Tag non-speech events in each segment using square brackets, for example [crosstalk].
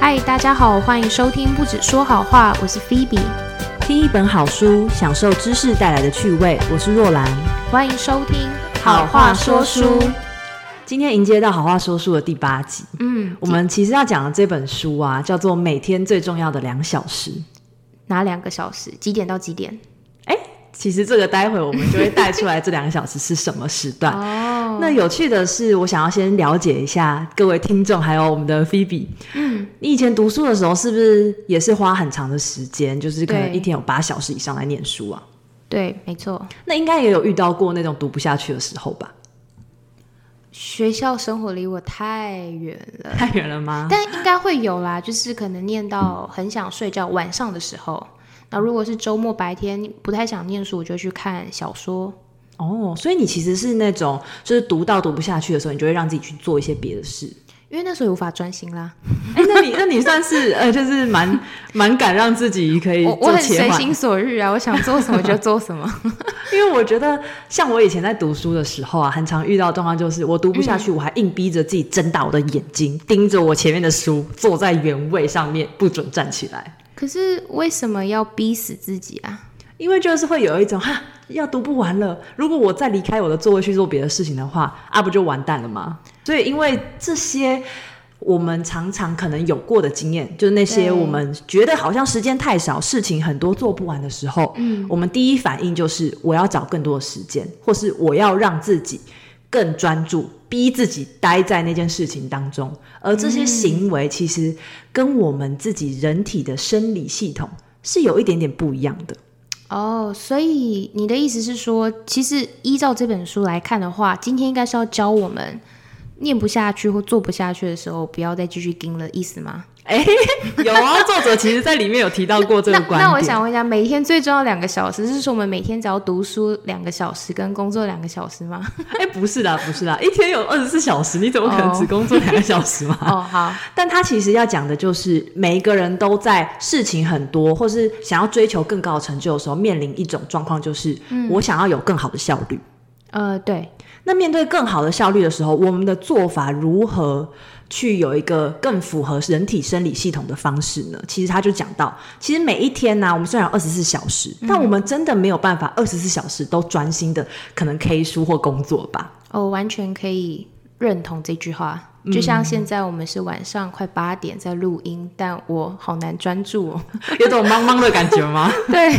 嗨，大家好，欢迎收听不止说好话，我是 Phoebe，听一本好书，享受知识带来的趣味。我是若兰，欢迎收听好话说书。今天迎接到好话说书的第八集。嗯，我们其实要讲的这本书啊，叫做《每天最重要的两小时》。哪两个小时？几点到几点？哎，其实这个待会我们就会带出来，这两个小时是什么时段？哦，那有趣的是，我想要先了解一下各位听众，还有我们的 Phoebe。嗯，你以前读书的时候，是不是也是花很长的时间，就是可能一天有八小时以上来念书啊？对，没错。那应该也有遇到过那种读不下去的时候吧？学校生活离我太远了，太远了吗？但应该会有啦，就是可能念到很想睡觉，晚上的时候。那如果是周末白天不太想念书，我就去看小说。哦，所以你其实是那种，就是读到读不下去的时候，你就会让自己去做一些别的事。因为那时候无法专心啦。[laughs] 哎，那你那你算是呃，就是蛮蛮敢让自己可以我很随心所欲啊，我想做什么就做什么。[laughs] 因为我觉得，像我以前在读书的时候啊，很常遇到状况就是，我读不下去，我还硬逼着自己睁大我的眼睛，盯着我前面的书，坐在原位上面不准站起来。可是为什么要逼死自己啊？因为就是会有一种哈，要读不完了。如果我再离开我的座位去做别的事情的话，啊，不就完蛋了吗？所以，因为这些我们常常可能有过的经验，就是那些我们觉得好像时间太少，事情很多做不完的时候，嗯，我们第一反应就是我要找更多的时间，或是我要让自己更专注，逼自己待在那件事情当中。而这些行为其实跟我们自己人体的生理系统是有一点点不一样的。哦，所以你的意思是说，其实依照这本书来看的话，今天应该是要教我们念不下去或做不下去的时候，不要再继续盯了，意思吗？哎，[laughs] 有啊，作者其实在里面有提到过这个观点。那我想问一下，每天最重要两个小时，是说我们每天只要读书两个小时，跟工作两个小时吗？[laughs] 哎，不是啦，不是啦，一天有二十四小时，你怎么可能只工作两个小时嘛？[laughs] 哦，好。但他其实要讲的就是，每一个人都在事情很多，或是想要追求更高的成就的时候，面临一种状况，就是我想要有更好的效率。呃，对。那面对更好的效率的时候，我们的做法如何？去有一个更符合人体生理系统的方式呢？其实他就讲到，其实每一天呢，我们虽然有二十四小时，但我们真的没有办法二十四小时都专心的可能 K 书或工作吧？哦，完全可以认同这句话。就像现在我们是晚上快八点在录音，但我好难专注哦，[laughs] 有种茫茫的感觉吗？[laughs] 对，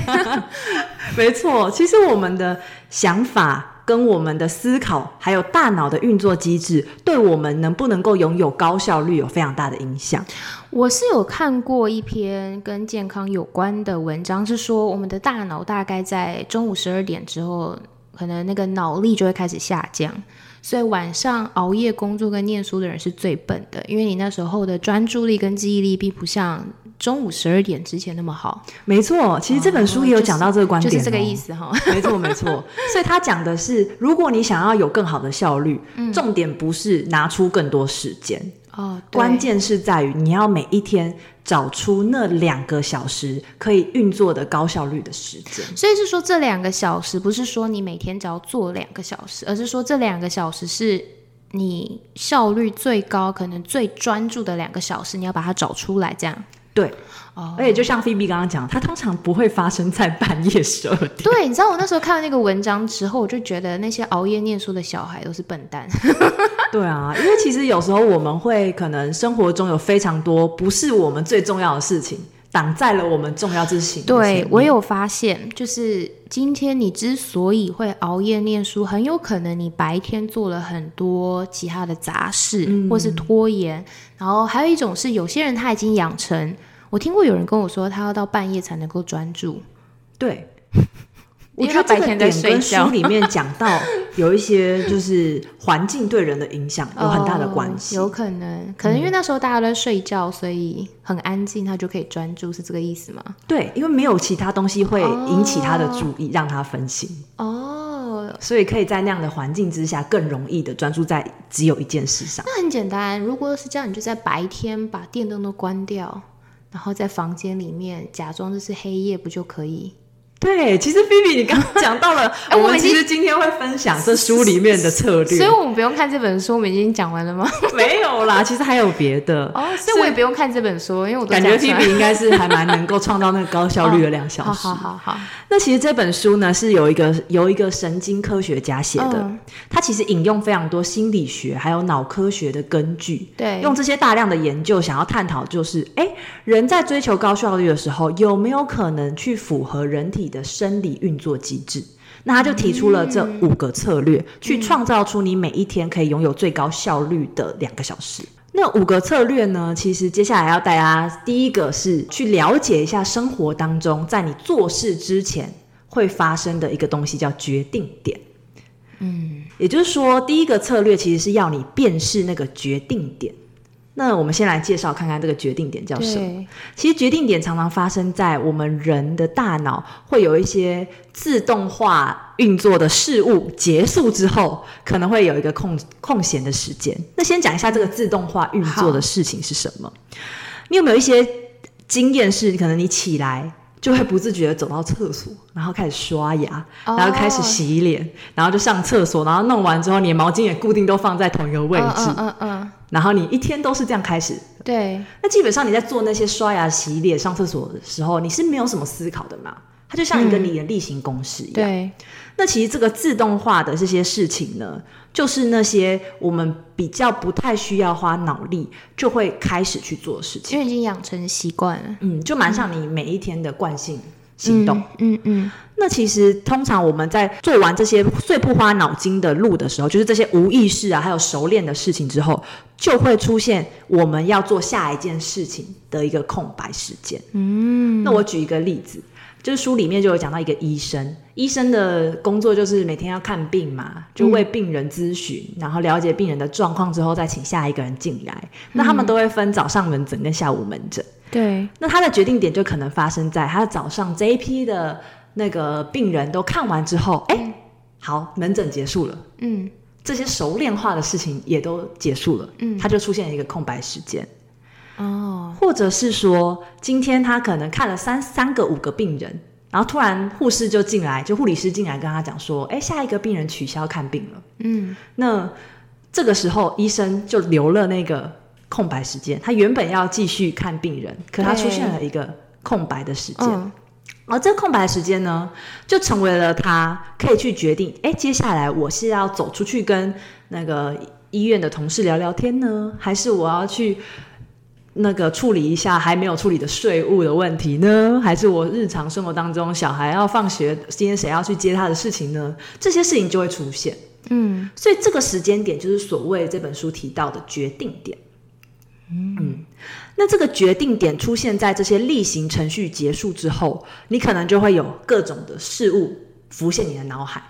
[laughs] 没错，其实我们的想法。跟我们的思考，还有大脑的运作机制，对我们能不能够拥有高效率有非常大的影响。我是有看过一篇跟健康有关的文章，是说我们的大脑大概在中午十二点之后，可能那个脑力就会开始下降。所以晚上熬夜工作跟念书的人是最笨的，因为你那时候的专注力跟记忆力并不像中午十二点之前那么好。没错，其实这本书也有讲到这个观点，就是这个意思哈。[laughs] 没错，没错。所以他讲的是，如果你想要有更好的效率，重点不是拿出更多时间哦，关键是在于你要每一天。找出那两个小时可以运作的高效率的时间，所以是说这两个小时不是说你每天只要做两个小时，而是说这两个小时是你效率最高、可能最专注的两个小时，你要把它找出来，这样。对，哦，而且就像菲比刚刚讲，它通常不会发生在半夜十二点。对，你知道我那时候看到那个文章之后，我就觉得那些熬夜念书的小孩都是笨蛋。[laughs] [laughs] 对啊，因为其实有时候我们会可能生活中有非常多不是我们最重要的事情挡在了我们重要之行。对我有发现，就是今天你之所以会熬夜念书，很有可能你白天做了很多其他的杂事，或是拖延。然后还有一种是，有些人他已经养成，我听过有人跟我说，他要到半夜才能够专注。对。[laughs] 我觉得白天在睡觉。书里面讲到有一些就是环境对人的影响 [laughs] 有很大的关系，有可能，可能因为那时候大家都在睡觉，所以很安静，他就可以专注，是这个意思吗？对，因为没有其他东西会引起他的注意，让他分心。哦，所以可以在那样的环境之下更容易的专注在只有一件事上。那很简单，如果是这样，你就在白天把电灯都关掉，然后在房间里面假装这是黑夜，不就可以？对，其实 B B 你刚刚讲到了，[laughs] 哎我们其实今天会分享这书里面的策略，所以我们不用看这本书，我们已经讲完了吗？[laughs] 没有啦，其实还有别的。哦，所以我也不用看这本书，因为我都感觉讲出 P 来 B 应该是还蛮能够创造那个高效率的两小时。[laughs] 好好好好，那其实这本书呢是有一个由一个神经科学家写的，嗯他其实引用非常多心理学还有脑科学的根据，对，用这些大量的研究想要探讨，就是哎，诶人在追求高效率的时候，有没有可能去符合人体的生理运作机制？那他就提出了这五个策略，去创造出你每一天可以拥有最高效率的两个小时。那五个策略呢？其实接下来要带大家，第一个是去了解一下生活当中，在你做事之前会发生的一个东西，叫决定点。嗯，也就是说，第一个策略其实是要你辨识那个决定点。那我们先来介绍看看这个决定点叫什么。其实决定点常常发生在我们人的大脑会有一些自动化运作的事物结束之后，可能会有一个空空闲的时间。那先讲一下这个自动化运作的事情是什么。你有没有一些经验是，可能你起来就会不自觉的走到厕所，然后开始刷牙，哦然后开始洗脸，然后就上厕所，然后弄完之后，你的毛巾也固定都放在同一个位置，嗯嗯嗯然后你一天都是这样开始。嗯，对，那基本上你在做那些刷牙、洗脸、上厕所的时候，你是没有什么思考的嘛？它就像一个你的例行公事一样。对，那其实这个自动化的这些事情呢，就是那些我们比较不太需要花脑力就会开始去做的事情。因为已经养成习惯了嗯，就蛮像你每一天的惯性行动。嗯嗯那其实通常我们在做完这些最不花脑筋的路的时候，就是这些无意识啊，还有熟练的事情之后，就会出现我们要做下一件事情的一个空白时间。嗯，那我举一个例子，就是书里面就有讲到一个医生，医生的工作就是每天要看病嘛，就为病人咨询，然后了解病人的状况之后，再请下一个人进来。那他们都会分早上门诊跟下午门诊。对，那他的决定点就可能发生在他早上这一批的那个病人都看完之后，哎、好，门诊结束了，嗯。这些熟练化的事情也都结束了，嗯。他就出现了一个空白时间，哦，或者是说今天他可能看了三三个五个病人。然后突然护士就进来，就护理师进来跟他讲说：“哎，下一个病人取消看病了。嗯”那这个时候医生就留了那个空白时间，他原本要继续看病人，可他出现了一个空白的时间。嗯而这个空白时间呢，就成为了他可以去决定，哎，接下来我是要走出去跟那个医院的同事聊聊天呢，还是我要去那个处理一下还没有处理的税务的问题呢？还是我日常生活当中小孩要放学，今天谁要去接他的事情呢？这些事情就会出现。嗯所以这个时间点就是所谓这本书提到的决定点。嗯，那这个决定点出现在这些例行程序结束之后，你可能就会有各种的事物浮现你的脑海。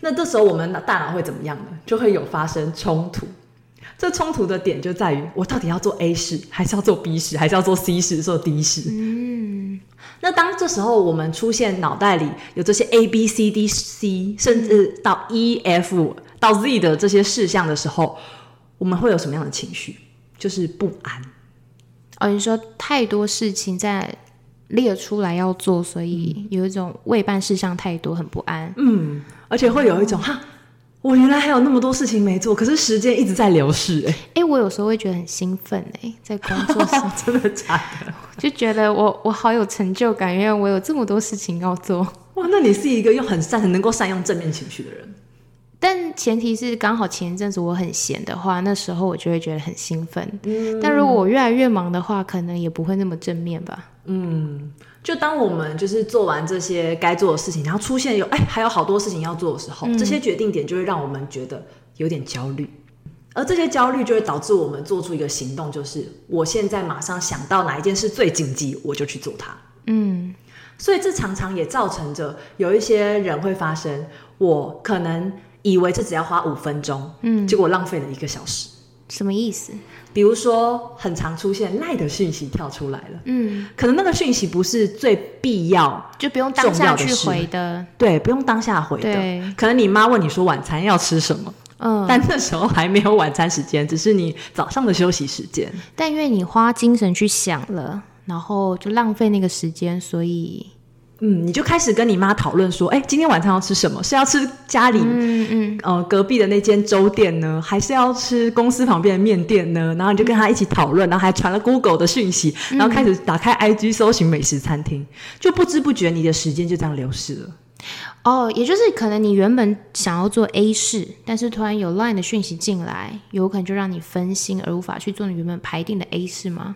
那这时候我们的大脑会怎么样呢？就会有发生冲突。这冲突的点就在于，我到底要做 A 事，还是要做 B 事，还是要做 C 事，做 D 事？嗯那当这时候我们出现脑袋里有这些 A B C D C，甚至到 E F 到 Z 的这些事项的时候，我们会有什么样的情绪？就是不安。哦，你说太多事情在列出来要做，所以有一种未办事项太多，很不安。嗯，而且会有一种哈，我原来还有那么多事情没做，可是时间一直在流逝、哎，[laughs] 哎，我有时候会觉得很兴奋，哎，在工作上 [laughs] 真的假的？就觉得我我好有成就感，因为我有这么多事情要做。哇，那你是一个又很善、很能够善用正面情绪的人。但前提是刚好前一阵子我很闲的话，那时候我就会觉得很兴奋。但如果我越来越忙的话，可能也不会那么正面吧。就当我们就是做完这些该做的事情，然后出现有哎还有好多事情要做的时候，这些决定点就会让我们觉得有点焦虑，而这些焦虑就会导致我们做出一个行动，就是我现在马上想到哪一件事最紧急，我就去做它。嗯所以这常常也造成着有一些人会发生，我可能以为这只要花五分钟，嗯，结果浪费了一个小时。什么意思？比如说，很常出现赖的讯息跳出来了，嗯，可能那个讯息不是最必要就不用当下去回的。对，不用当下回的。可能你妈问你说晚餐要吃什么，嗯，但那时候还没有晚餐时间，只是你早上的休息时间。但因为你花精神去想了，然后就浪费那个时间，所以嗯，你就开始跟你妈讨论说，哎，今天晚上要吃什么？是要吃家里嗯嗯，呃隔壁的那间粥店呢，还是要吃公司旁边的面店呢？然后你就跟他一起讨论，然后还传了 Google 的讯息，然后开始打开 IG 搜寻美食餐厅，就不知不觉你的时间就这样流逝了。哦，也就是可能你原本想要做 A 事，但是突然有 Line 的讯息进来，有可能就让你分心而无法去做你原本排定的 A 事吗？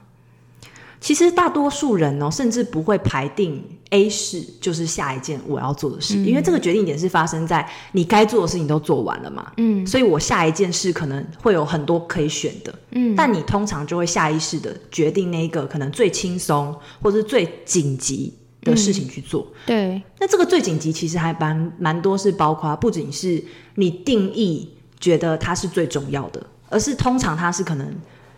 其实大多数人哦，甚至不会排定 A 事就是下一件我要做的事，因为这个决定点是发生在你该做的事情都做完了嘛。嗯，所以我下一件事可能会有很多可以选的。嗯，但你通常就会下意识的决定那一个可能最轻松或是最紧急的事情去做。对，那这个最紧急其实还蛮蛮多是包括不仅是你定义觉得它是最重要的，而是通常它是可能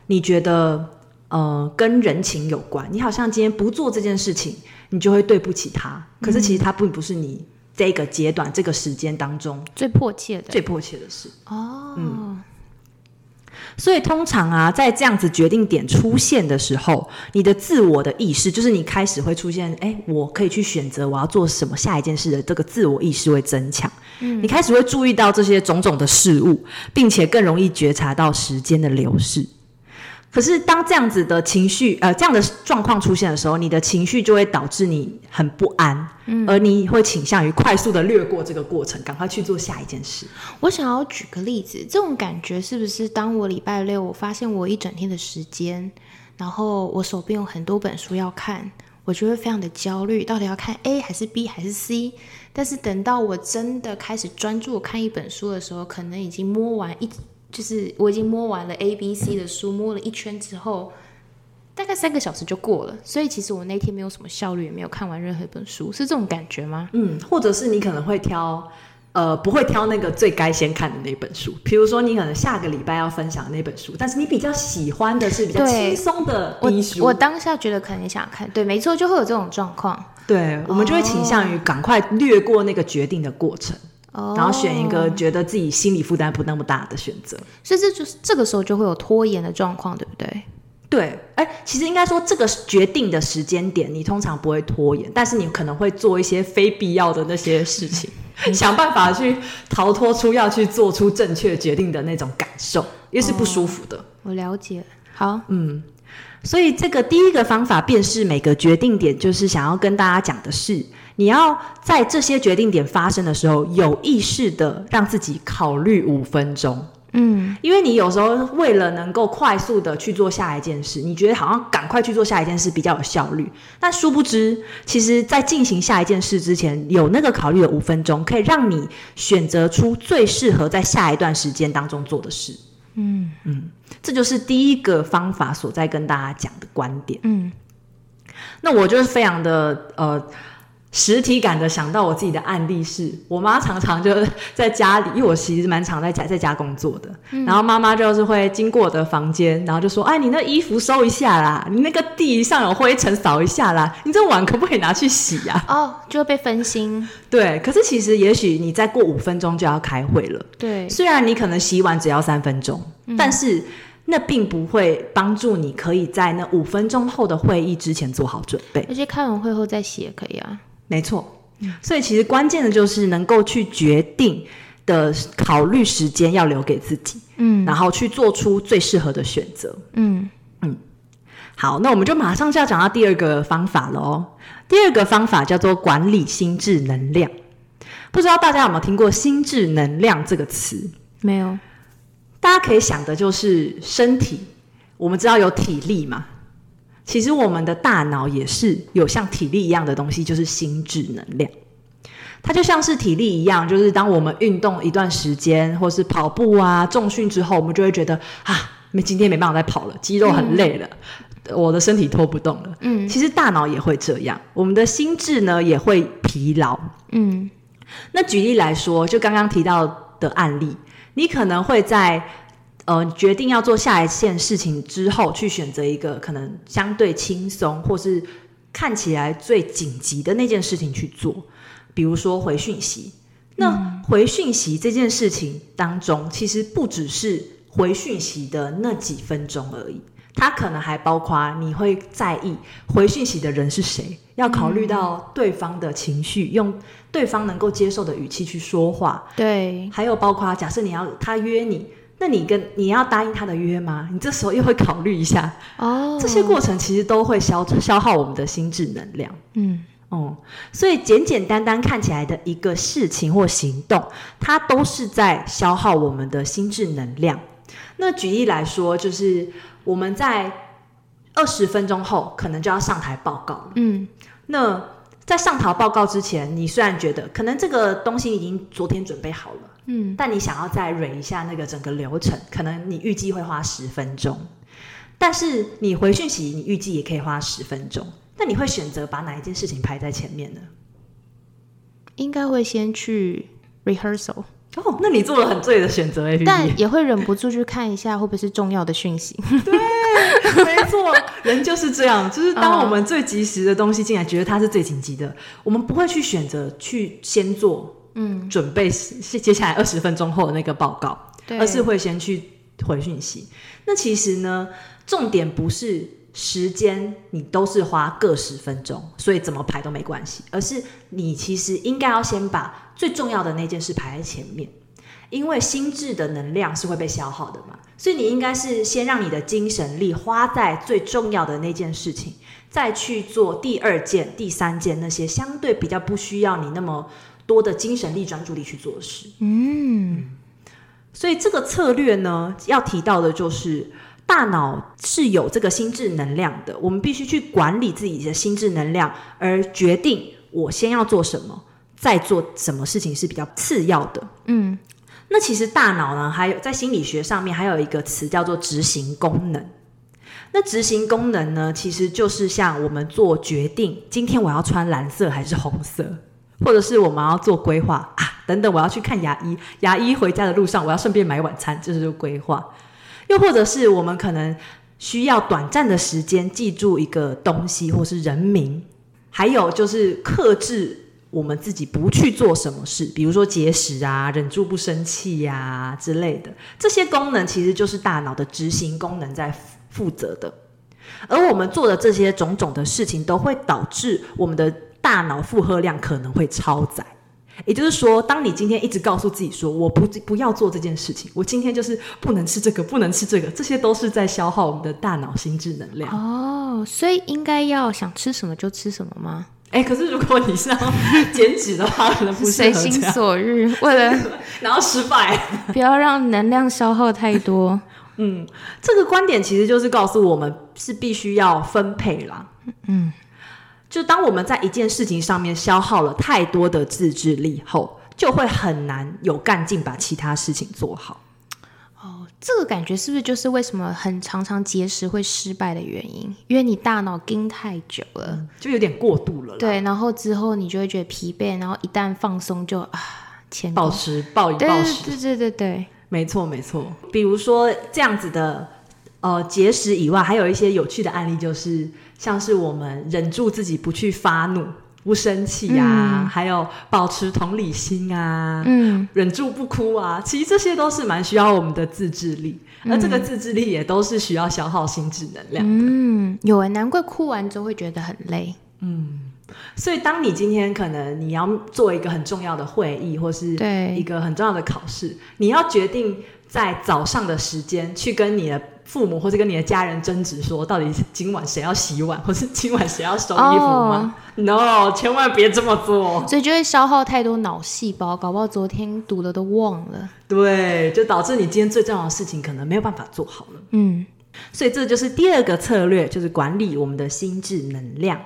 你觉得。呃，跟人情有关。你好像今天不做这件事情，你就会对不起他。可是其实他并不是你这个阶段、这个时间当中最迫切的、最迫切的事。哦，嗯。所以通常啊，在这样子决定点出现的时候，你的自我的意识，就是你开始会出现，哎，我可以去选择我要做什么下一件事的这个自我意识会增强。嗯，你开始会注意到这些种种的事物，并且更容易觉察到时间的流逝。可是，当这样子的情绪，呃，这样的状况出现的时候，你的情绪就会导致你很不安，嗯，而你会倾向于快速的略过这个过程，赶快去做下一件事。我想要举个例子，这种感觉是不是当我礼拜六我发现我一整天的时间，然后我手边有很多本书要看，我就会非常的焦虑，到底要看 A 还是 B 还是 C？但是等到我真的开始专注看一本书的时候，可能已经摸完一。就是我已经摸完了 A、B、C 的书，摸了一圈之后，大概三个小时就过了。所以其实我那天没有什么效率，也没有看完任何一本书，是这种感觉吗？嗯，或者是你可能会挑，呃，不会挑那个最该先看的那本书。比如说，你可能下个礼拜要分享那本书，但是你比较喜欢的是比较轻松的书。我当下觉得可能想看，对，没错，就会有这种状况。对，我们就会倾向于赶快略过那个决定的过程。然后选一个觉得自己心理负担不那么大的选择，所以这就是这个时候就会有拖延的状况，对不对？对，哎，其实应该说这个决定的时间点，你通常不会拖延，但是你可能会做一些非必要的那些事情，[laughs] 想办法去逃脱出要去做出正确决定的那种感受，也是不舒服的。我了解，好，嗯。所以，这个第一个方法便是每个决定点，就是想要跟大家讲的是，你要在这些决定点发生的时候，有意识的让自己考虑五分钟。嗯，因为你有时候为了能够快速的去做下一件事，你觉得好像赶快去做下一件事比较有效率，但殊不知，其实在进行下一件事之前，有那个考虑的五分钟，可以让你选择出最适合在下一段时间当中做的事。嗯嗯，这就是第一个方法所在跟大家讲的观点。嗯，那我就是非常的呃。实体感的想到我自己的案例是，我妈常常就是在家里，因为我其实蛮常在家在家工作的，然后妈妈就是会经过我的房间，然后就说：“哎，你那衣服收一下啦，你那个地上有灰尘扫一下啦，你这碗可不可以拿去洗呀？”哦，就会被分心。对，可是其实也许你再过五分钟就要开会了。对，虽然你可能洗碗只要三分钟，但是那并不会帮助你可以在那五分钟后的会议之前做好准备。而且开完会后再洗也可以啊。没错，所以其实关键的就是能够去决定的考虑时间要留给自己，嗯，然后去做出最适合的选择，嗯嗯。好，那我们就马上就要讲到第二个方法了哦。第二个方法叫做管理心智能量，不知道大家有没有听过“心智能量”这个词？没有。大家可以想的就是身体，我们知道有体力嘛。其实我们的大脑也是有像体力一样的东西，就是心智能量。它就像是体力一样，就是当我们运动一段时间，或是跑步啊、重训之后，我们就会觉得啊，没今天没办法再跑了，肌肉很累了，我的身体拖不动了。嗯，其实大脑也会这样，我们的心智呢也会疲劳。嗯，那举例来说，就刚刚提到的案例，你可能会在。呃，决定要做下一件事情之后，去选择一个可能相对轻松，或是看起来最紧急的那件事情去做，比如说回讯息。那回讯息这件事情当中，其实不只是回讯息的那几分钟而已，它可能还包括你会在意回讯息的人是谁，要考虑到对方的情绪，用对方能够接受的语气去说话。对，还有包括假设你要他约你，那你跟你要答应他的约吗？你这时候又会考虑一下。哦，这些过程其实都会消消耗我们的心智能量。嗯，哦、所以简简单单看起来的一个事情或行动，它都是在消耗我们的心智能量。那举例来说，就是我们在二十分钟后可能就要上台报告了。嗯，那在上台报告之前，你虽然觉得可能这个东西已经昨天准备好了，嗯，但你想要再蕊一下那个整个流程，可能你预计会花十分钟，但是你回讯息，你预计也可以花十分钟，那你会选择把哪一件事情排在前面呢？应该会先去 rehearsal，哦，那你做了很对的选择，A P P，但也会忍不住去看一下会不会是重要的讯息。对没错，人就是这样，就是当我们最及时的东西进来，觉得它是最紧急的，我们不会去选择去先做，嗯，准备是接下来二十分钟后的那个报告，而是会先去回讯息。那其实呢，重点不是时间，你都是花各十分钟，所以怎么排都没关系，而是你其实应该要先把最重要的那件事排在前面。因为心智的能量是会被消耗的嘛，所以你应该是先让你的精神力花在最重要的那件事情，再去做第二件、第三件那些相对比较不需要你那么多的精神力、专注力去做事。嗯，所以这个策略呢，要提到的就是大脑是有这个心智能量的，我们必须去管理自己的心智能量，而决定我先要做什么，再做什么事情是比较次要的。嗯，那其实大脑呢，还有在心理学上面还有一个词叫做执行功能。那执行功能呢，其实就是像我们做决定，今天我要穿蓝色还是红色，或者是我们要做规划啊，等等，我要去看牙医，牙医回家的路上我要顺便买晚餐，这就是规划。又或者是我们可能需要短暂的时间记住一个东西或是人名，还有就是克制我们自己不去做什么事，比如说节食啊、忍住不生气呀、之类的，这些功能其实就是大脑的执行功能在负责的。而我们做的这些种种的事情，都会导致我们的大脑负荷量可能会超载。也就是说，当你今天一直告诉自己说“我不不要做这件事情”，我今天就是不能吃这个，不能吃这个，这些都是在消耗我们的大脑心智能量。哦，所以应该要想吃什么就吃什么吗？哎、可是如果你是要减脂的话，可能不适随心所欲，为了 [laughs] 然后失败。不要让能量消耗太多。嗯这个观点其实就是告诉我们是必须要分配啦。嗯，就当我们在一件事情上面消耗了太多的自制力后，就会很难有干劲把其他事情做好。哦这个感觉是不是就是为什么很常常节食会失败的原因？因为你大脑盯太久了，就有点过度了。，对，然后之后你就会觉得疲惫，然后一旦放松就啊，前暴食暴饮对对暴食，对对对对，没错没错。比如说这样子的呃节食以外，还有一些有趣的案例，就是像是我们忍住自己不去发怒、不生气啊，还有保持同理心啊，嗯，忍住不哭啊，其实这些都是蛮需要我们的自制力，而这个自制力也都是需要消耗心智能量。嗯，有哎，难怪哭完之后会觉得很累。嗯所以，当你今天可能你要做一个很重要的会议，或是对一个很重要的考试，你要决定在早上的时间去跟你的父母或者跟你的家人争执，说到底今晚谁要洗碗，或是今晚谁要收衣服吗、n o 千万别这么做。所以就会消耗太多脑细胞，搞不好昨天读的都忘了。对，就导致你今天最重要的事情可能没有办法做好了。嗯，所以这就是第二个策略，就是管理我们的心智能量。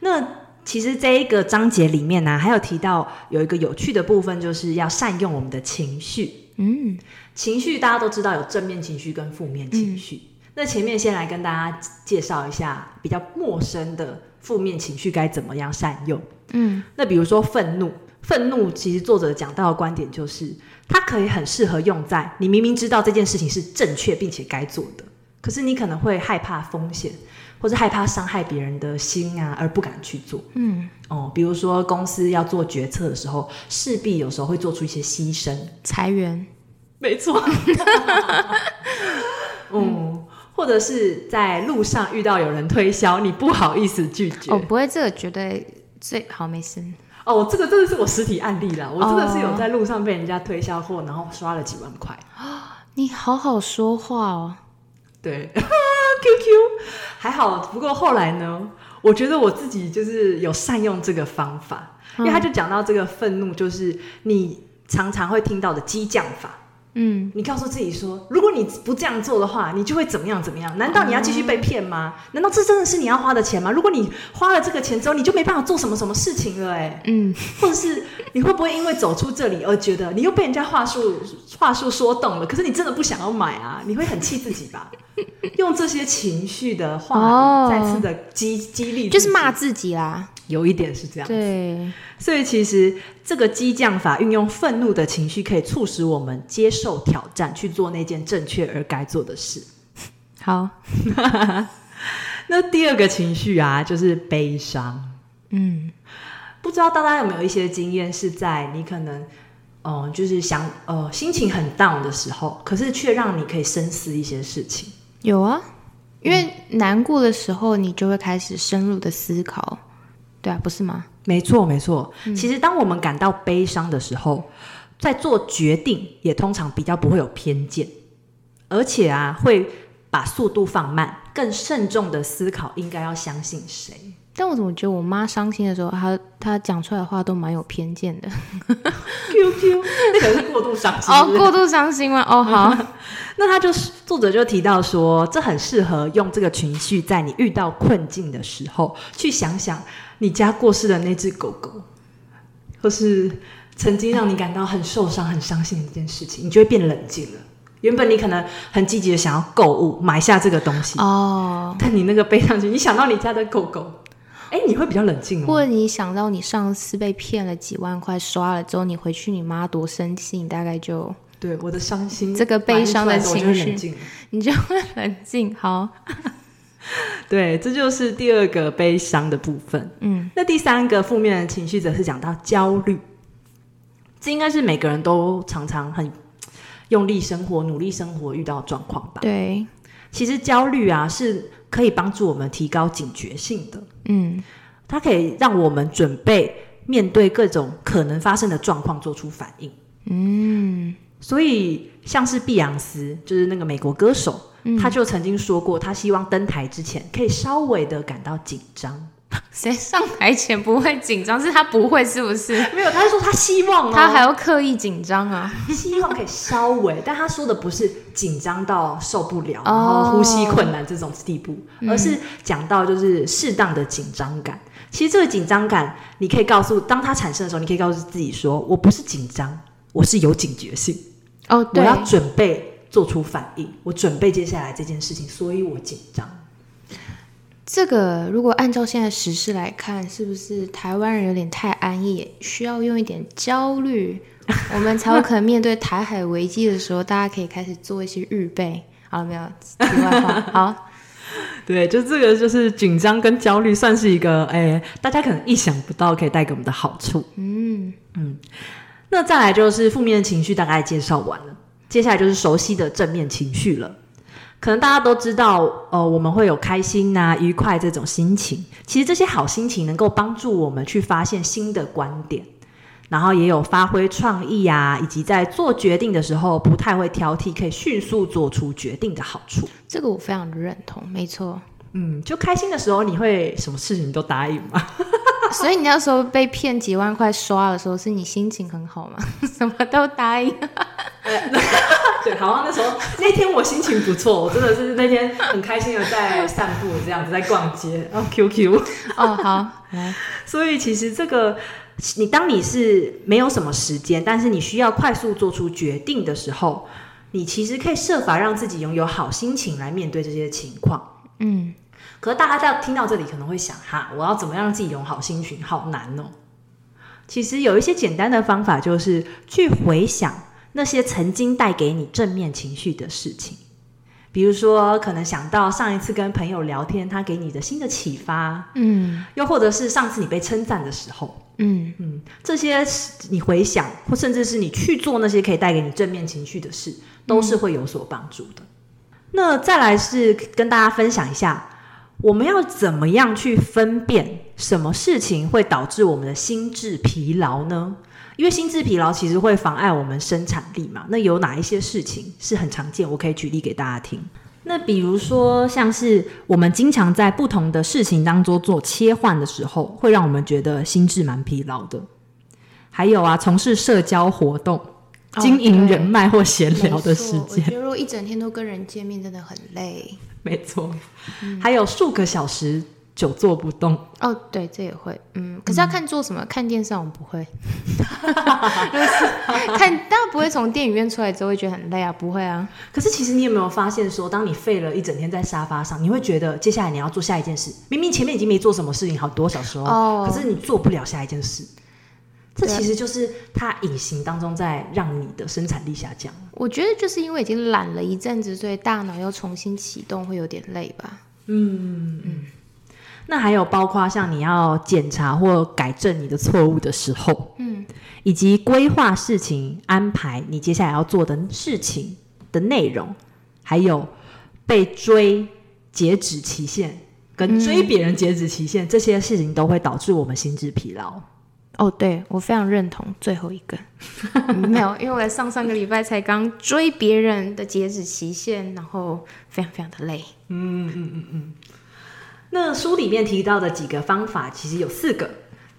那其实这一个章节里面呢、还有提到有一个有趣的部分，就是要善用我们的情绪。嗯，情绪大家都知道有正面情绪跟负面情绪。那前面先来跟大家介绍一下比较陌生的负面情绪该怎么样善用。嗯，那比如说愤怒，愤怒其实作者讲到的观点就是，它可以很适合用在你明明知道这件事情是正确并且该做的，可是你可能会害怕风险，或者害怕伤害别人的心啊，而不敢去做。嗯，哦，比如说公司要做决策的时候，势必有时候会做出一些牺牲。裁员。没错。[laughs] 嗯，或或者是在路上遇到有人推销，你不好意思拒绝。哦，不会，这个绝对最好没事。哦，这个真的是我实体案例啦，我真的是有在路上被人家推销过，然后刷了几万块。你好好说话哦。对，[laughs] QQ 还好，不过后来呢，我觉得我自己就是有善用这个方法，因为他就讲到这个愤怒，就是你常常会听到的激将法。嗯，你告诉自己说，如果你不这样做的话，你就会怎么样怎么样？难道你要继续被骗吗？难道这真的是你要花的钱吗？如果你花了这个钱之后，你就没办法做什么什么事情了？哎，嗯，或者是你会不会因为走出这里而觉得你又被人家话术话术说动了？可是你真的不想要买啊？你会很气自己吧？[laughs] 用这些情绪的话再次的激激励，就是骂自己啦。有一点是这样，对，所以其实这个激将法运用愤怒的情绪，可以促使我们接受挑战，去做那件正确而该做的事。好，[laughs] 那第二个情绪啊，就是悲伤。嗯，不知道大家有没有一些经验，是在你可能，哦，就是想，呃，心情很 down 的时候，可是却让你可以深思一些事情。有啊，因为难过的时候，你就会开始深入的思考。对啊，不是吗？没错，没错。其实，当我们感到悲伤的时候，在做决定也通常比较不会有偏见，而且啊，会把速度放慢，更慎重的思考应该要相信谁。但我怎么觉得我妈伤心的时候，她她讲出来的话都蛮有偏见的。Q Q，那个是过度伤心哦，过度伤心吗？哦，好。[laughs] 那他就是作者就提到说，这很适合用这个情绪，在你遇到困境的时候，去想想。你家过世的那只狗狗，或是曾经让你感到很受伤、很伤心的一件事情，你就会变冷静了。原本你可能很积极的想要购物买下这个东西哦，但你那个背上去，你想到你家的狗狗，哎，你会比较冷静。或者你想到你上次被骗了几万块刷了之后，你回去你妈多生气，你大概就对我的伤心这个悲伤的情绪，你就会冷静。好。[laughs] 对，这就是第二个悲伤的部分。嗯，那第三个负面的情绪则是讲到焦虑。这应该是每个人都常常很用力生活、努力生活遇到的状况吧？对，其实焦虑啊是可以帮助我们提高警觉性的。嗯，它可以让我们准备面对各种可能发生的状况，做出反应。嗯，所以像是碧昂斯，就是那个美国歌手。他就曾经说过，他希望登台之前可以稍微的感到紧张。[laughs] 谁上台前不会紧张？是他不会，是不是？[laughs] 没有，他是说他希望，他还要刻意紧张啊，[laughs] 希望可以稍微。但他说的不是紧张到受不了，然后呼吸困难这种地步，而是讲到就是适当的紧张感。其实这个紧张感，你可以告诉，当他产生的时候，你可以告诉自己说：“我不是紧张，我是有警觉性。”哦，我要准备。做出反应，我准备接下来这件事情，所以我紧张。这个如果按照现在时事来看，是不是台湾人有点太安逸，需要用一点焦虑，我们才有可能面对台海危机的时候，大家可以开始做一些预备。好了没有？题外话，好，[laughs] 对，就这个就是紧张跟焦虑，算是一个哎，大家可能意想不到可以带给我们的好处。嗯嗯，那再来就是负面的情绪，大概介绍完了。接下来就是熟悉的正面情绪了，可能大家都知道，呃，我们会有开心呐、愉快这种心情。其实这些好心情能够帮助我们去发现新的观点，然后也有发挥创意啊，以及在做决定的时候不太会挑剔，可以迅速做出决定的好处。这个我非常认同，没错。嗯，就开心的时候，你会什么事情都答应吗？[laughs] 所以你那时候被骗几万块刷的时候，是你心情很好吗？[laughs] 什么都答应。[laughs] 对，好像那时候那天我心情不错，我真的是那天很开心的在散步，这样子在逛街。哦，QQ。哦，好。所以其实这个，你当你是没有什么时间，但是你需要快速做出决定的时候，你其实可以设法让自己拥有好心情来面对这些情况。嗯。可是大家在听到这里可能会想哈，我要怎么样让自己有好心情？好难哦。其实有一些简单的方法，就是去回想那些曾经带给你正面情绪的事情，比如说可能想到上一次跟朋友聊天，他给你的新的启发，嗯，又或者是上次你被称赞的时候，嗯嗯，这些你回想，或甚至是你去做那些可以带给你正面情绪的事，都是会有所帮助的。那再来是跟大家分享一下，我们要怎么样去分辨什么事情会导致我们的心智疲劳呢？因为心智疲劳其实会妨碍我们生产力嘛。那有哪一些事情是很常见？我可以举例给大家听。那比如说，像是我们经常在不同的事情当中做切换的时候，会让我们觉得心智蛮疲劳的。还有啊，从事社交活动、经营人脉或闲聊的时间，我觉得如果一整天都跟人见面，真的很累。没错，还有数个小时。久坐不动哦，对，这也会，嗯，可是要看做什么。看电视我们不会，[laughs] 看，当然不会从电影院出来之后会觉得很累啊，不会啊。可是其实你有没有发现，说当你废了一整天在沙发上，你会觉得接下来你要做下一件事，明明前面已经没做什么事情好多小时哦，可是你做不了下一件事，这其实就是它隐形当中在让你的生产力下降。我觉得就是因为已经懒了一阵子，所以大脑要重新启动会有点累吧。嗯嗯。那还有包括像你要检查或改正你的错误的时候，嗯，以及规划事情、安排你接下来要做的事情的内容，还有被追截止期限跟追别人截止期限这些事情，都会导致我们心智疲劳。哦，对我非常认同最后一个，[laughs] 没有，因为我上上个礼拜才刚追别人的截止期限，然后非常非常的累。嗯嗯嗯嗯。那书里面提到的几个方法，其实有四个。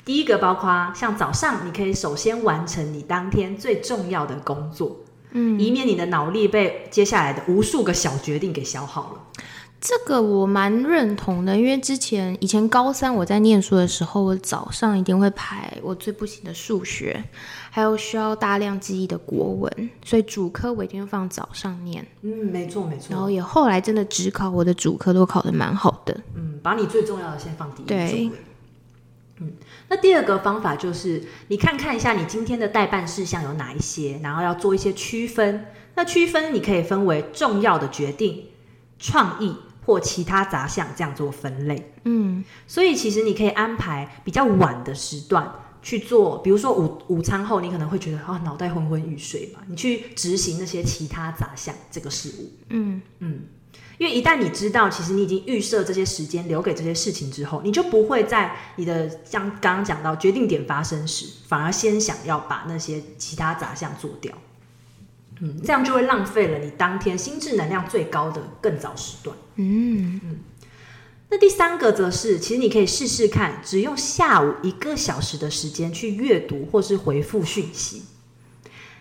第一个包括像早上，你可以首先完成你当天最重要的工作，嗯，以免你的脑力被接下来的无数个小决定给消耗了。这个我蛮认同的，因为之前以前高三我在念书的时候，我早上一定会排我最不行的数学，还有需要大量记忆的国文，所以主科我一定放早上念。嗯，没错没错。然后也后来真的只考我的主科都考得蛮好的。嗯，把你最重要的先放第一。对。嗯，那第二个方法就是你看看一下你今天的代办事项有哪一些，然后要做一些区分。那区分你可以分为重要的决定、创意。或其他杂项这样做分类，嗯，所以其实你可以安排比较晚的时段去做，比如说午午餐后，你可能会觉得啊脑袋昏昏欲睡嘛，你去执行那些其他杂项这个事物，嗯。嗯，因为一旦你知道，其实你已经预设这些时间留给这些事情之后，你就不会在你的像刚刚讲到决定点发生时，反而先想要把那些其他杂项做掉。嗯，这样就会浪费了你当天心智能量最高的更早时段。嗯嗯。那第三个则是，其实你可以试试看，只用下午一个小时的时间去阅读或是回复讯息，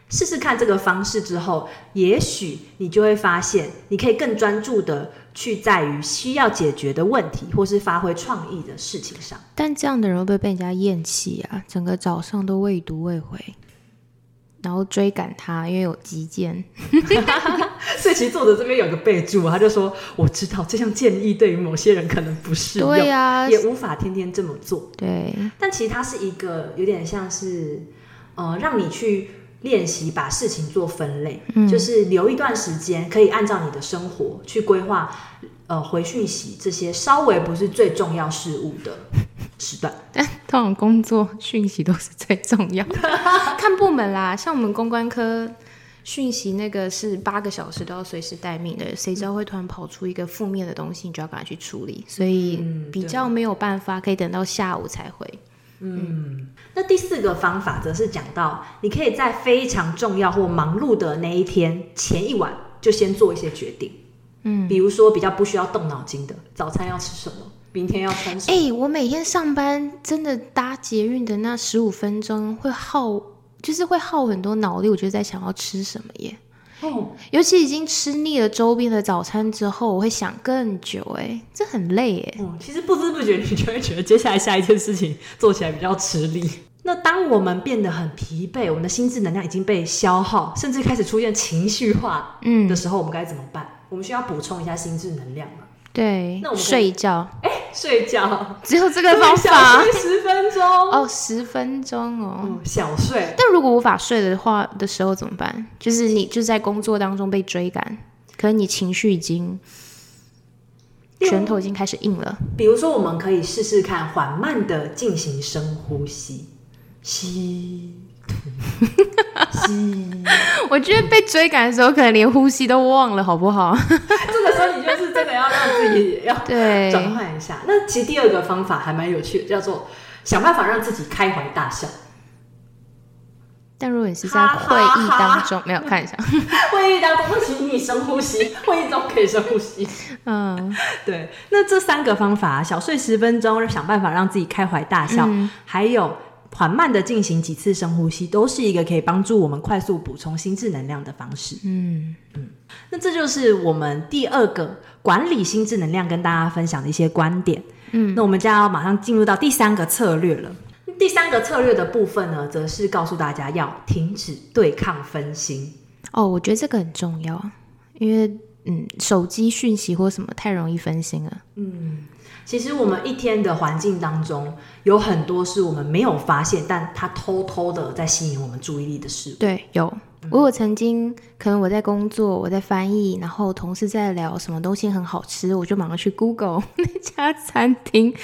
试试看这个方式之后，也许你就会发现，你可以更专注的去在于需要解决的问题或是发挥创意的事情上。但这样的人会不会被人家厌弃啊？整个早上都未读未回。然后追赶他，因为有急件。[laughs] 所以其实作者这边有个备注，他就说：“我知道这项建议对于某些人可能不适用，也无法天天这么做。”对。但其实它是一个有点像是，呃，让你去练习把事情做分类，就是留一段时间，可以按照你的生活去规划，呃，回讯息这些稍微不是最重要事物的。时段，[laughs] 但通常工作讯息都是最重要的。[laughs] 看部门啦，像我们公关科讯息那个是八个小时都要随时待命的，谁知道会突然跑出一个负面的东西，你就要赶快去处理，所以比较没有办法可以等到下午才回。嗯，那第四个方法则是讲到，你可以在非常重要或忙碌的那一天前一晚就先做一些决定。嗯，比如说比较不需要动脑筋的，早餐要吃什么。明天要穿什么？哎，我每天上班真的搭捷运的那十五分钟会耗，就是会耗很多脑力。我觉得在想要吃什么耶。哦，尤其已经吃腻了周边的早餐之后，我会想更久。哎，这很累哎。嗯，其实不知不觉你就会觉得接下来下一件事情做起来比较吃力。那当我们变得很疲惫，我们的心智能量已经被消耗，甚至开始出现情绪化嗯的时候，我们该怎么办？我们需要补充一下心智能量吗？对，那我们睡一觉。哎，睡觉只有这个方法？睡十分钟哦，十分钟哦，小睡。但如果无法睡的话的时候怎么办？就是你就在工作当中被追赶，可是你情绪已经拳头已经开始硬了。比如说，我们可以试试看缓慢的进行深呼吸，吸。[laughs] 我觉得被追赶的时候，可能连呼吸都忘了，好不好？这个个时候你就是真的要让自己要对，转换一下。那其实第二个方法还蛮有趣的，叫做想办法让自己开怀大笑。但如果你是在会议当中，没有看一下，会议当中不行，你深呼吸，会议中可以深呼吸。嗯，[laughs] 对，那这三个方法，小睡十分钟，想办法让自己开怀大笑，嗯还有缓慢的进行几次深呼吸，都是一个可以帮助我们快速补充心智能量的方式。嗯嗯，那这就是我们第二个管理心智能量跟大家分享的一些观点。嗯，那我们将要马上进入到第三个策略了。第三个策略的部分呢，则是告诉大家要停止对抗分心。哦，我觉得这个很重要，因为嗯，手机讯息或什么太容易分心了。其实我们一天的环境当中，有很多是我们没有发现，但它偷偷的在吸引我们注意力的事物。对，有。我有曾经，可能我在工作，我在翻译，然后同事在聊什么东西很好吃，我就马上去 Google [laughs] 那家餐厅，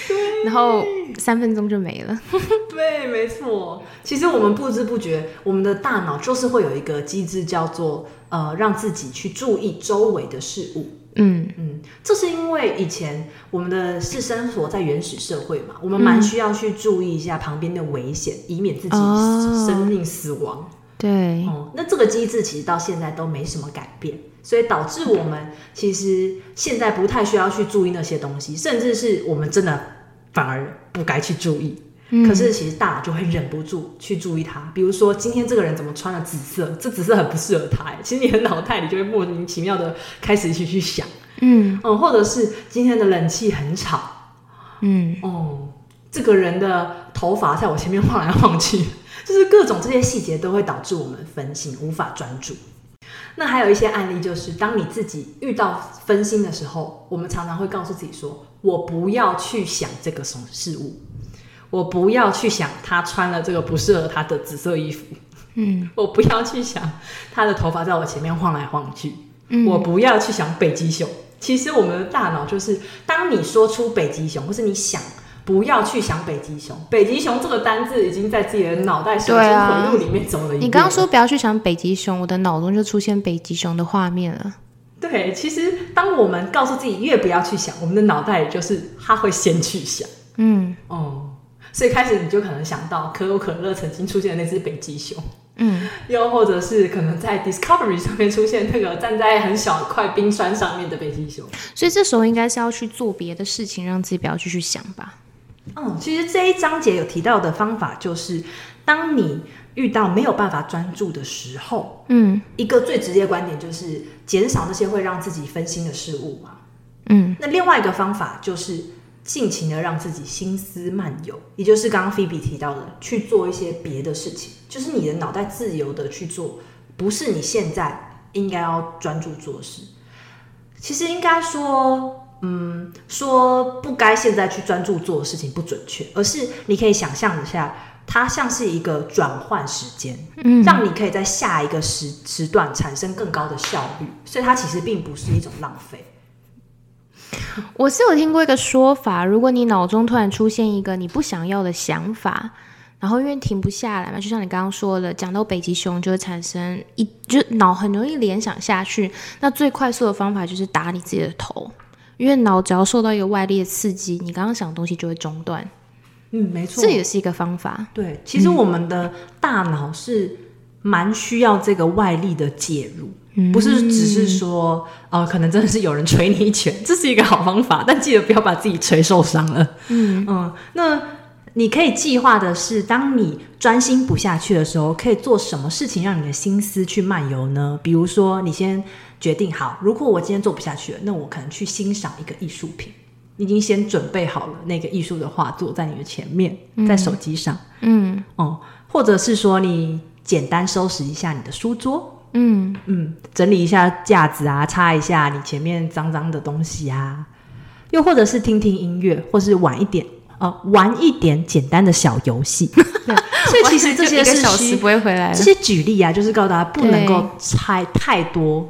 然后三分钟就没了。[laughs] 对，没错。其实我们不知不觉，我们的大脑就是会有一个机制，叫做呃，让自己去注意周围的事物。嗯，嗯，这是因为以前我们的是生活在原始社会嘛，我们蛮需要去注意一下旁边的危险，以免自己哦。生命死亡。对，哦，那这个机制其实到现在都没什么改变，所以导致我们其实现在不太需要去注意那些东西，甚至是我们真的反而不该去注意。可是其实大脑就会忍不住去注意它，比如说今天这个人怎么穿了紫色，这紫色很不适合他。哎，其实你的脑袋里就会莫名其妙的开始去去想，嗯。嗯，或者是今天的冷气很吵，嗯，哦，这个人的头发在我前面晃来晃去，[laughs] 就是各种这些细节都会导致我们分心，无法专注。那还有一些案例，就是当你自己遇到分心的时候，我们常常会告诉自己说：“我不要去想这个什么事物，我不要去想他穿了这个不适合他的紫色衣服，嗯，[laughs] 我不要去想他的头发在我前面晃来晃去，嗯我不要去想北极熊。其实我们的大脑就是，当你说出北极熊，或是你想不要去想北极熊，北极熊这个单字已经在自己的脑袋神经回路里面走了一。你刚刚说不要去想北极熊，我的脑中就出现北极熊的画面了。对，其实当我们告诉自己越不要去想，我们的脑袋就是他会先去想嗯哦。所以开始你就可能想到可口可乐曾经出现的那只北极熊，嗯，又或者是可能在 Discovery 上面出现那个站在很小块冰川上面的北极熊。所以这时候应该是要去做别的事情，让自己不要继续想吧。嗯，其实这一章节有提到的方法就是，当你遇到没有办法专注的时候，嗯一个最直接观点就是减少那些会让自己分心的事物嘛。嗯那另外一个方法就是尽情的让自己心思漫游，也就是刚刚菲比提到的，去做一些别的事情，就是你的脑袋自由的去做，不是你现在应该要专注做的事。其实应该说，嗯，说不该现在去专注做的事情不准确，而是你可以想象一下，它像是一个转换时间，嗯让你可以在下一个时时段产生更高的效率，所以它其实并不是一种浪费。[laughs] 我是有听过一个说法，如果你脑中突然出现一个你不想要的想法，然后因为停不下来嘛，就像你刚刚说的，讲到北极熊就会产生一就脑很容易联想下去。那最快速的方法就是打你自己的头，因为脑只要受到一个外力的刺激，你刚刚想的东西就会中断，嗯，没错，这也是一个方法。对。其实我们的大脑是蛮需要这个外力的介入。不是只是说，呃，可能真的是有人捶你一拳，这是一个好方法，但记得不要把自己捶受伤了。嗯嗯，那你可以计划的是，当你专心不下去的时候，可以做什么事情让你的心思去漫游呢？比如说，你先决定好，如果我今天做不下去了，那我可能去欣赏一个艺术品。你已经先准备好了那个艺术的画作在你的前面，在手机上，嗯哦、或者是说你简单收拾一下你的书桌，嗯嗯，整理一下架子啊，擦一下你前面脏脏的东西啊，又或者是听听音乐，或是玩一点呃玩一点简单的小游戏。[laughs] 对，所以其实这些是小时不会回来了。这些举例啊，就是告诉大家不能够对猜太多，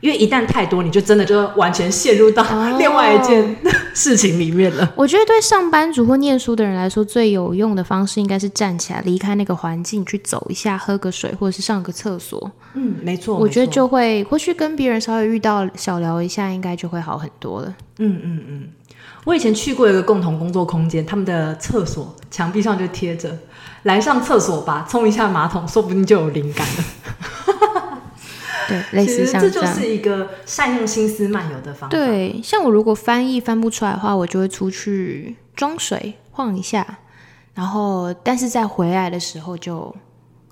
因为一旦太多，你就真的就完全陷入到哦另外一件 [laughs] 事情里面了。我觉得对上班族或念书的人来说，最有用的方式应该是站起来离开那个环境，去走一下，喝个水，或者是上个厕所。嗯，没错，我觉得就会，或许跟别人稍微遇到小聊一下，应该就会好很多了。嗯嗯嗯。我以前去过一个共同工作空间，他们的厕所墙壁上就贴着“来上厕所吧，冲一下马桶，说不定就有灵感了”。对，类其似像这样。实这就是一个善用心思漫游的方法。对，像我如果翻译翻不出来的话，我就会出去装水晃一下，然后但是再回来的时候就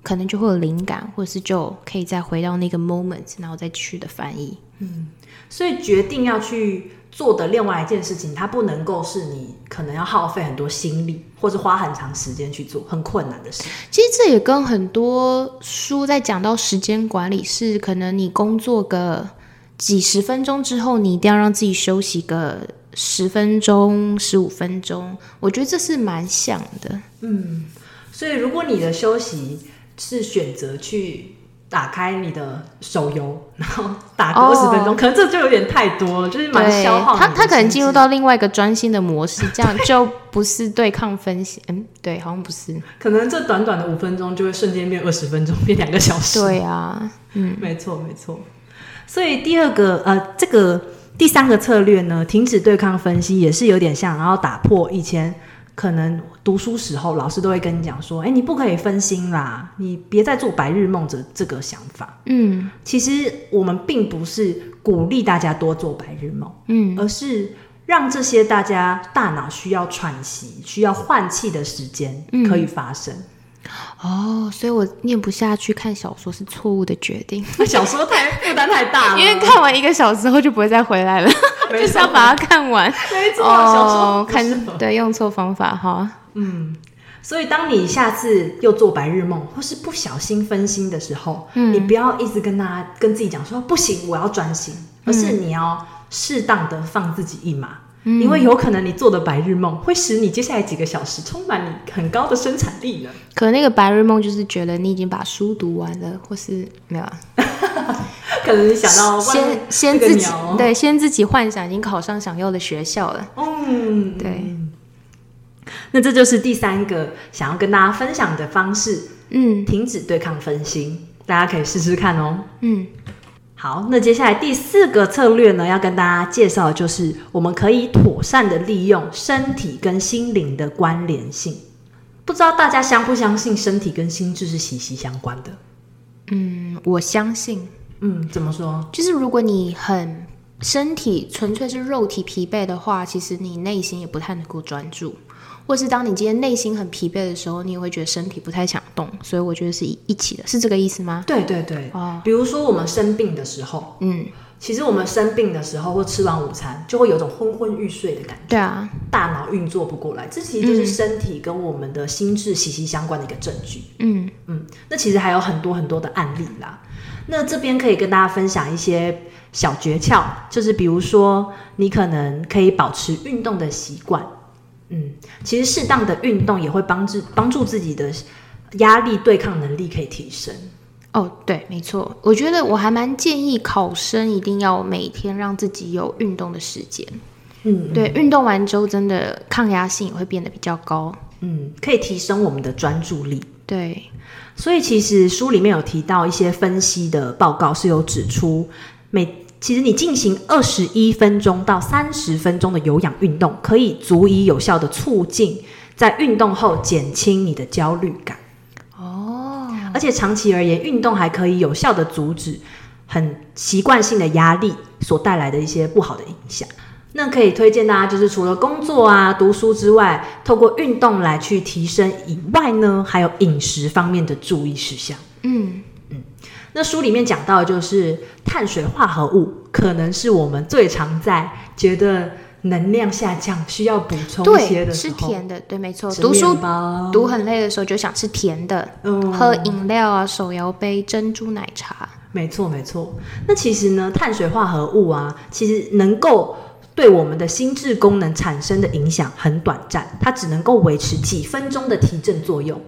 可能就会有灵感，或者是就可以再回到那个 moment，然后再继续的翻译。嗯所以决定要去做的另外一件事情，它不能够是你可能要耗费很多心力，或是花很长时间去做，很困难的事。其实这也跟很多书在讲到时间管理是，可能你工作个几十分钟之后，你一定要让自己休息个十分钟、十五分钟。我觉得这是蛮像的。嗯所以，如果你的休息是选择去打开你的手游，[laughs] 然后打二十分钟，可能这就有点太多了，就是蛮，消耗他他可能进入到另外一个专心的模式，这样就不是对抗分析。嗯，对，好像不是。可能这短短的五分钟就会瞬间变二十分钟，变两个小时。对啊，嗯没错，没错。所以第二个呃，这个第三个策略呢，停止对抗分析也是有点像，然后打破以前可能读书时候老师都会跟你讲说，哎，你不可以分心啦，你别再做白日梦这这个想法。嗯其实我们并不是鼓励大家多做白日梦，嗯，而是让这些大家大脑需要喘息、需要换气的时间可以发生。哦，所以我念不下去看小说是错误的决定，[laughs] 小说太负担太大了，因为看完一个小时后就不会再回来了，[laughs] 就是要把它看完。[laughs] 没错，小说看对用错方法哈。嗯所以，当你下次又做白日梦，或是不小心分心的时候，嗯你不要一直跟他跟自己讲说不行，我要专心，而是你要适当的放自己一马，嗯。因为有可能你做的白日梦会使你接下来几个小时充满你很高的生产力呢。可能那个白日梦就是觉得你已经把书读完了，或是没有啊，[laughs] 可能你想到先先自己对，先自己幻想已经考上想要的学校了。嗯，对，那这就是第三个想要跟大家分享的方式，嗯。停止对抗分心，大家可以试试看哦。嗯，好，那接下来第四个策略呢，要跟大家介绍的就是我们可以妥善的利用身体跟心灵的关联性。不知道大家相不相信身体跟心智是息息相关的？嗯，我相信，嗯，怎么说？就是如果你很身体纯粹是肉体疲惫的话，其实你内心也不太能够专注。或是当你今天内心很疲惫的时候，你也会觉得身体不太想动，所以我觉得是一一起的，是这个意思吗？对对对，哦，比如说我们生病的时候，嗯，其实我们生病的时候或吃完午餐，就会有种昏昏欲睡的感觉，对啊，大脑运作不过来，这其实就是身体跟我们的心智息息相关的一个证据。嗯嗯，那其实还有很多很多的案例啦。那这边可以跟大家分享一些小诀窍，就是比如说，你可能可以保持运动的习惯。嗯，其实适当的运动也会帮助帮助自己的压力对抗能力可以提升。哦，对，没错，我觉得我还蛮建议考生一定要每天让自己有运动的时间。嗯，对，运动完之后，真的抗压性也会变得比较高。嗯，可以提升我们的专注力。对，所以其实书里面有提到一些分析的报告是有指出，每其实你进行二十一分钟到三十分钟的有氧运动，可以足以有效的促进在运动后减轻你的焦虑感。哦，而且长期而言，运动还可以有效的阻止很习惯性的压力所带来的一些不好的影响。那可以推荐大家，就是除了工作啊、读书之外，透过运动来去提升以外呢，还有饮食方面的注意事项。嗯，那书里面讲到的就是碳水化合物，可能是我们最常在觉得能量下降需要补充一些的时候，甜的，对，没错。吃读书读很累的时候就想吃甜的，嗯喝饮料啊，手摇杯珍珠奶茶。没错，没错。那其实呢，碳水化合物啊，其实能够对我们的心智功能产生的影响很短暂，它只能够维持几分钟的提振作用。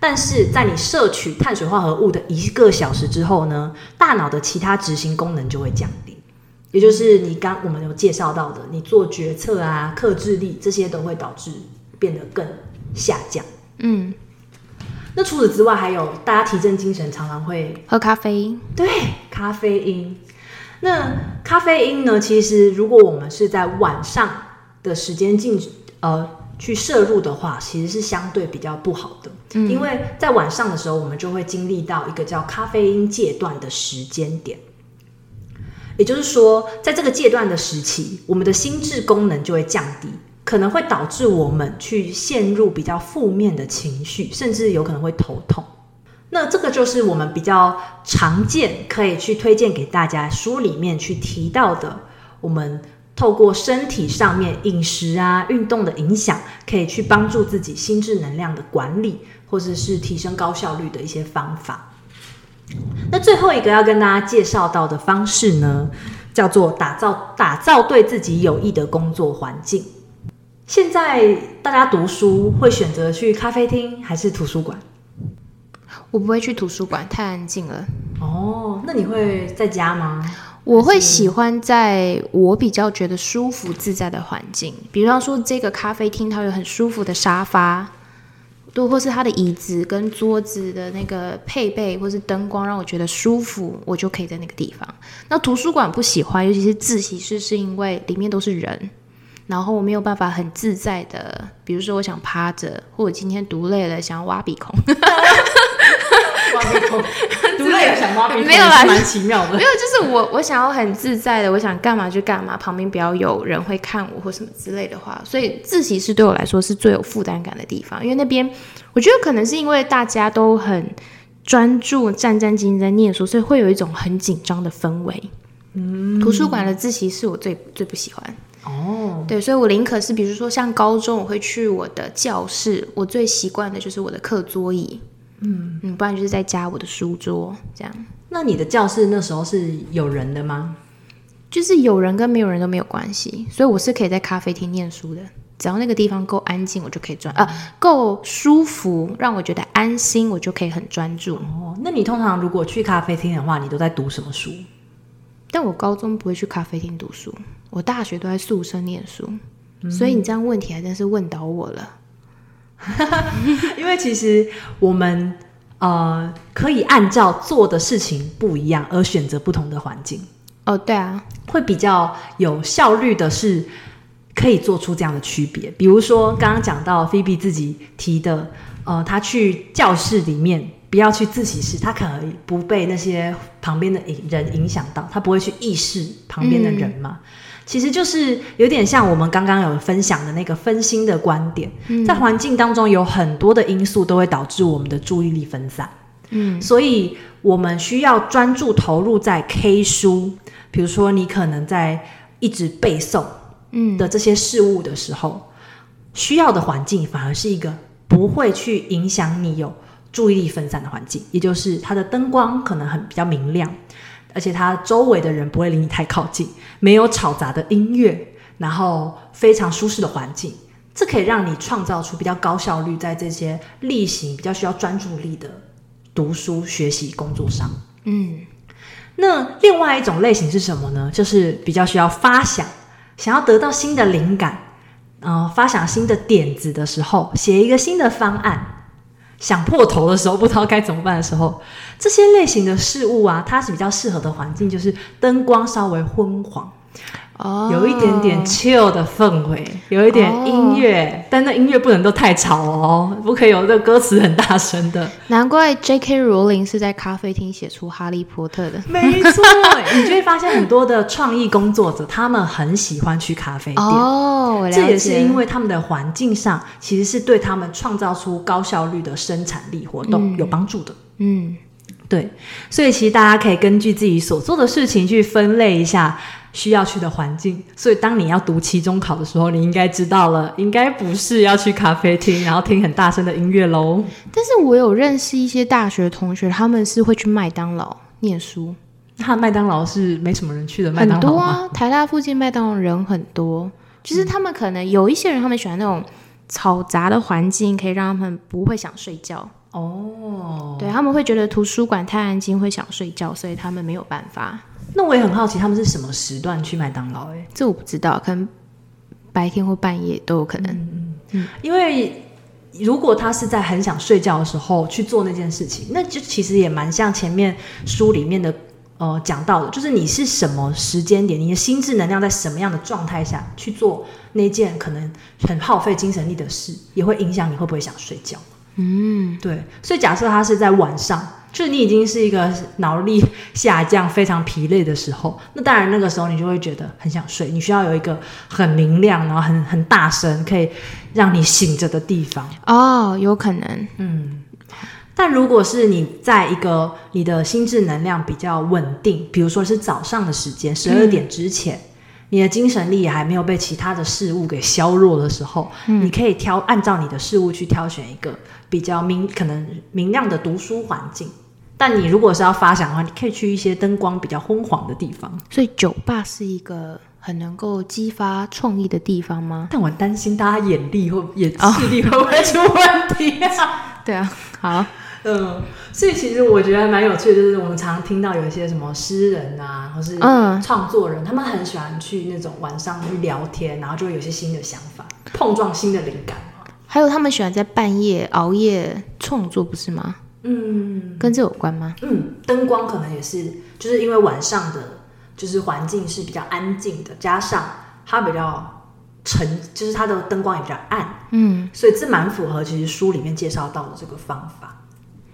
但是在你摄取碳水化合物的一个小时之后呢，大脑的其他执行功能就会降低，也就是你刚我们有介绍到的，你做决策啊、克制力这些都会导致变得更下降。嗯，那除此之外，还有大家提振精神常常会喝咖啡因，对咖啡因。那咖啡因呢？其实如果我们是在晚上的时间进呃去摄入的话，其实是相对比较不好的，因为在晚上的时候，我们就会经历到一个叫咖啡因戒断的时间点。也就是说，在这个戒断的时期，我们的心智功能就会降低，可能会导致我们去陷入比较负面的情绪，甚至有可能会头痛。那这个就是我们比较常见，可以去推荐给大家书里面去提到的，我们透过身体上面饮食啊、运动的影响，可以去帮助自己心智能量的管理，或者是提升高效率的一些方法。那最后一个要跟大家介绍到的方式呢，叫做打造打造对自己有益的工作环境。现在大家读书会选择去咖啡厅还是图书馆？我不会去图书馆，太安静了。哦，那你会在家吗？我会喜欢在我比较觉得舒服自在的环境，比方说这个咖啡厅，它有很舒服的沙发，都，或是它的椅子跟桌子的那个配备，或是灯光让我觉得舒服，我就可以在那个地方。那图书馆不喜欢，尤其是自习室，是因为里面都是人，然后我没有办法很自在的，比如说我想趴着，或者今天读累了想要挖鼻孔。挖鼻孔，[laughs] 读累了想挖鼻孔，没有啦蛮奇妙的没。有，就是我我想要很自在的，我想干嘛就干嘛，旁边不要有人会看我或什么之类的话，所以自习室对我来说是最有负担感的地方，因为那边我觉得可能是因为大家都很专注、战战兢兢在念书，所以会有一种很紧张的氛围。嗯，图书馆的自习室我最最不喜欢。哦，对，所以我宁可是比如说像高中，我会去我的教室，我最习惯的就是我的课桌椅。嗯嗯，不然就是在家我的书桌这样。那你的教室那时候是有人的吗？就是有人跟没有人都没有关系，所以我是可以在咖啡厅念书的，只要那个地方够安静，我就可以专啊够舒服，让我觉得安心，我就可以很专注。哦，那你通常如果去咖啡厅的话，你都在读什么书？但我高中不会去咖啡厅读书，我大学都在宿舍念书，所以你这样问题还真是问倒我了。[laughs] 因为其实我们呃可以按照做的事情不一样而选择不同的环境，哦，对啊，会比较有效率的是可以做出这样的区别。比如说刚刚讲到菲比自己提的，呃，他去教室里面不要去自习室，他可能不被那些旁边的人影响到，他不会去意识旁边的人嘛。其实就是有点像我们刚刚有分享的那个分心的观点，在环境当中有很多的因素都会导致我们的注意力分散。嗯，所以我们需要专注投入在 K 书，比如说你可能在一直背诵嗯。的这些事物的时候，需要的环境反而是一个不会去影响你有注意力分散的环境，也就是它的灯光可能很比较明亮，而且它周围的人不会离你太靠近，没有吵杂的音乐，然后非常舒适的环境，这可以让你创造出比较高效率，在这些例行比较需要专注力的读书、学习、工作上。嗯那另外一种类型是什么呢？就是比较需要发想，想要得到新的灵感，呃，发想新的点子的时候，写一个新的方案，想破头的时候，不知道该怎么办的时候，这些类型的事物啊，它是比较适合的环境，就是灯光稍微昏黄，哦，有一点点 chill 的氛围，有一点音乐，但那音乐不能都太吵哦，不可以有这歌词很大声的。难怪 J.K. 罗琳是在咖啡厅写出《哈利波特》的。没错，[laughs] 你就会发现很多的创意工作者，他们很喜欢去咖啡店。哦，这也是因为他们的环境上，其实是对他们创造出高效率的生产力活动有帮助的。嗯对，所以其实大家可以根据自己所做的事情去分类一下需要去的环境。所以当你要读期中考的时候，你应该知道了，应该不是要去咖啡厅，然后听很大声的音乐喽。但是我有认识一些大学同学，他们是会去麦当劳念书，那麦当劳是没什么人去的麦当劳吗？很多啊，台大附近麦当劳人很多，就是他们可能有一些人，他们喜欢那种嘈杂的环境，可以让他们不会想睡觉。哦，对他们会觉得图书馆太安静，会想睡觉，所以他们没有办法。那我也很好奇，他们是什么时段去麦当劳？哎，这我不知道，可能白天或半夜都有可能嗯。因为如果他是在很想睡觉的时候去做那件事情，那就其实也蛮像前面书里面的呃讲到的，就是你是什么时间点，你的心智能量在什么样的状态下去做那件可能很耗费精神力的事，也会影响你会不会想睡觉。嗯，对。所以假设他是在晚上，就是你已经是一个脑力下降、非常疲累的时候，[laughs] 那当然那个时候你就会觉得很想睡，你需要有一个很明亮，然后很很大声，可以让你醒着的地方。哦，有可能。嗯但如果是你在一个你的心智能量比较稳定，比如说是早上的时间，十二点之前，你的精神力也还没有被其他的事物给削弱的时候，你可以挑按照你的事物去挑选一个比较明可能明亮的读书环境。但你如果是要发想的话，你可以去一些灯光比较昏黄的地方。所以酒吧是一个很能够激发创意的地方吗？但我担心大家眼力或眼视力会不会出问题啊？[laughs] 对啊，好，[laughs] 嗯，所以其实我觉得蛮有趣的，就是我们常常听到有一些什么诗人啊，或是嗯创作人，他们很喜欢去那种晚上去聊天，然后就会有一些新的想法，碰撞新的灵感。还有他们喜欢在半夜熬夜创作，不是吗？嗯跟这有关吗？嗯，灯光可能也是，就是因为晚上的，就是环境是比较安静的，加上它比较沉，就是它的灯光也比较暗，嗯所以这蛮符合其实书里面介绍到的这个方法。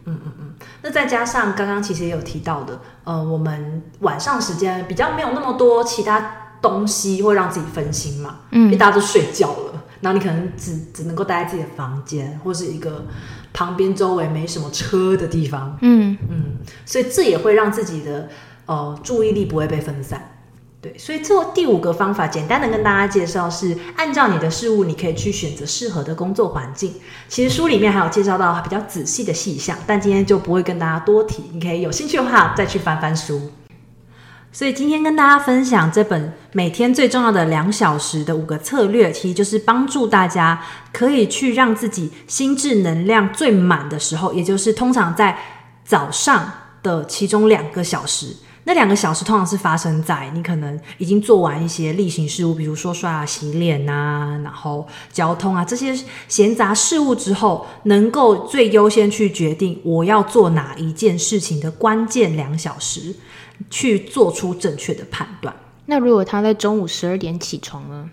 嗯嗯嗯，那再加上刚刚其实也有提到的，呃，我们晚上时间比较没有那么多其他东西会让自己分心嘛，嗯。因为嗯大家都睡觉了，然后你可能只只能够待在自己的房间，或是一个旁边周围没什么车的地方，嗯，嗯，所以这也会让自己的呃注意力不会被分散。对，所以做第五个方法，简单的跟大家介绍是，按照你的事物，你可以去选择适合的工作环境。其实书里面还有介绍到比较仔细的细项，但今天就不会跟大家多提，你可以有兴趣的话再去翻翻书。所以今天跟大家分享这本每天最重要的两小时的五个策略，其实就是帮助大家可以去让自己心智能量最满的时候，也就是通常在早上的其中两个小时。那两个小时通常是发生在你可能已经做完一些例行事务，比如说刷牙、洗脸啊，然后交通啊这些闲杂事务之后，能够最优先去决定我要做哪一件事情的关键两小时，去做出正确的判断。那如果他在中午十二点起床呢？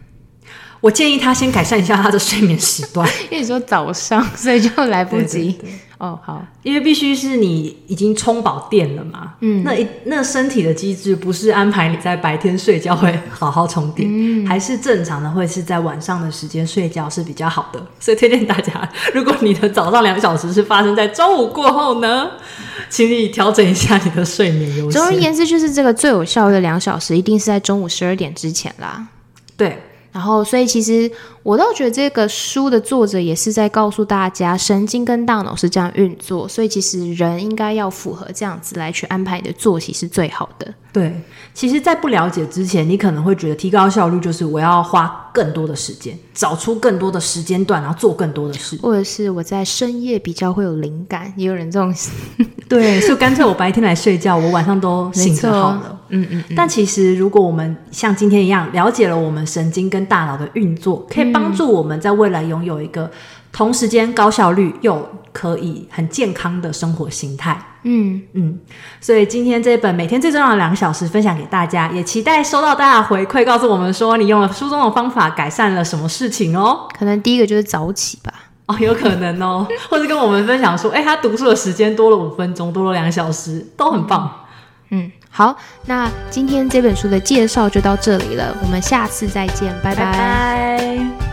我建议他先改善一下他的睡眠时段，[laughs] 因为你说早上，所以就来不及。对对对哦，好，因为必须是你已经充饱电了嘛。嗯，那一那身体的机制不是安排你在白天睡觉会好好充电，还是正常的会是在晚上的时间睡觉是比较好的。所以推荐大家，[laughs] 如果你的早上两小时是发生在中午过后呢，请你调整一下你的睡眠优先。总而言之，就是这个最有效的两小时，一定是在中午十二点之前啦。对，然后，所以其实我倒觉得这个书的作者也是在告诉大家，神经跟大脑是这样运作，所以其实人应该要符合这样子来去安排你的作息是最好的。对，其实，在不了解之前，你可能会觉得提高效率就是我要花更多的时间，找出更多的时间段，然后做更多的事。或者是我在深夜比较会有灵感，也有人这种对，所以干脆我白天来睡觉，我晚上都醒着好了。[laughs] 嗯嗯但其实，如果我们像今天一样了解了我们神经跟大脑的运作，可以帮助我们在未来拥有一个同时间高效率又可以很健康的生活形态。嗯，嗯，所以今天这本每天最重要的两个小时分享给大家，也期待收到大家的回馈，告诉我们说你用了书中的方法改善了什么事情哦。可能第一个就是早起吧。哦，有可能哦，[laughs] 或者跟我们分享说，哎，他读书的时间多了五分钟，多了两个小时，都很棒。嗯，好，那今天这本书的介绍就到这里了，我们下次再见，拜拜。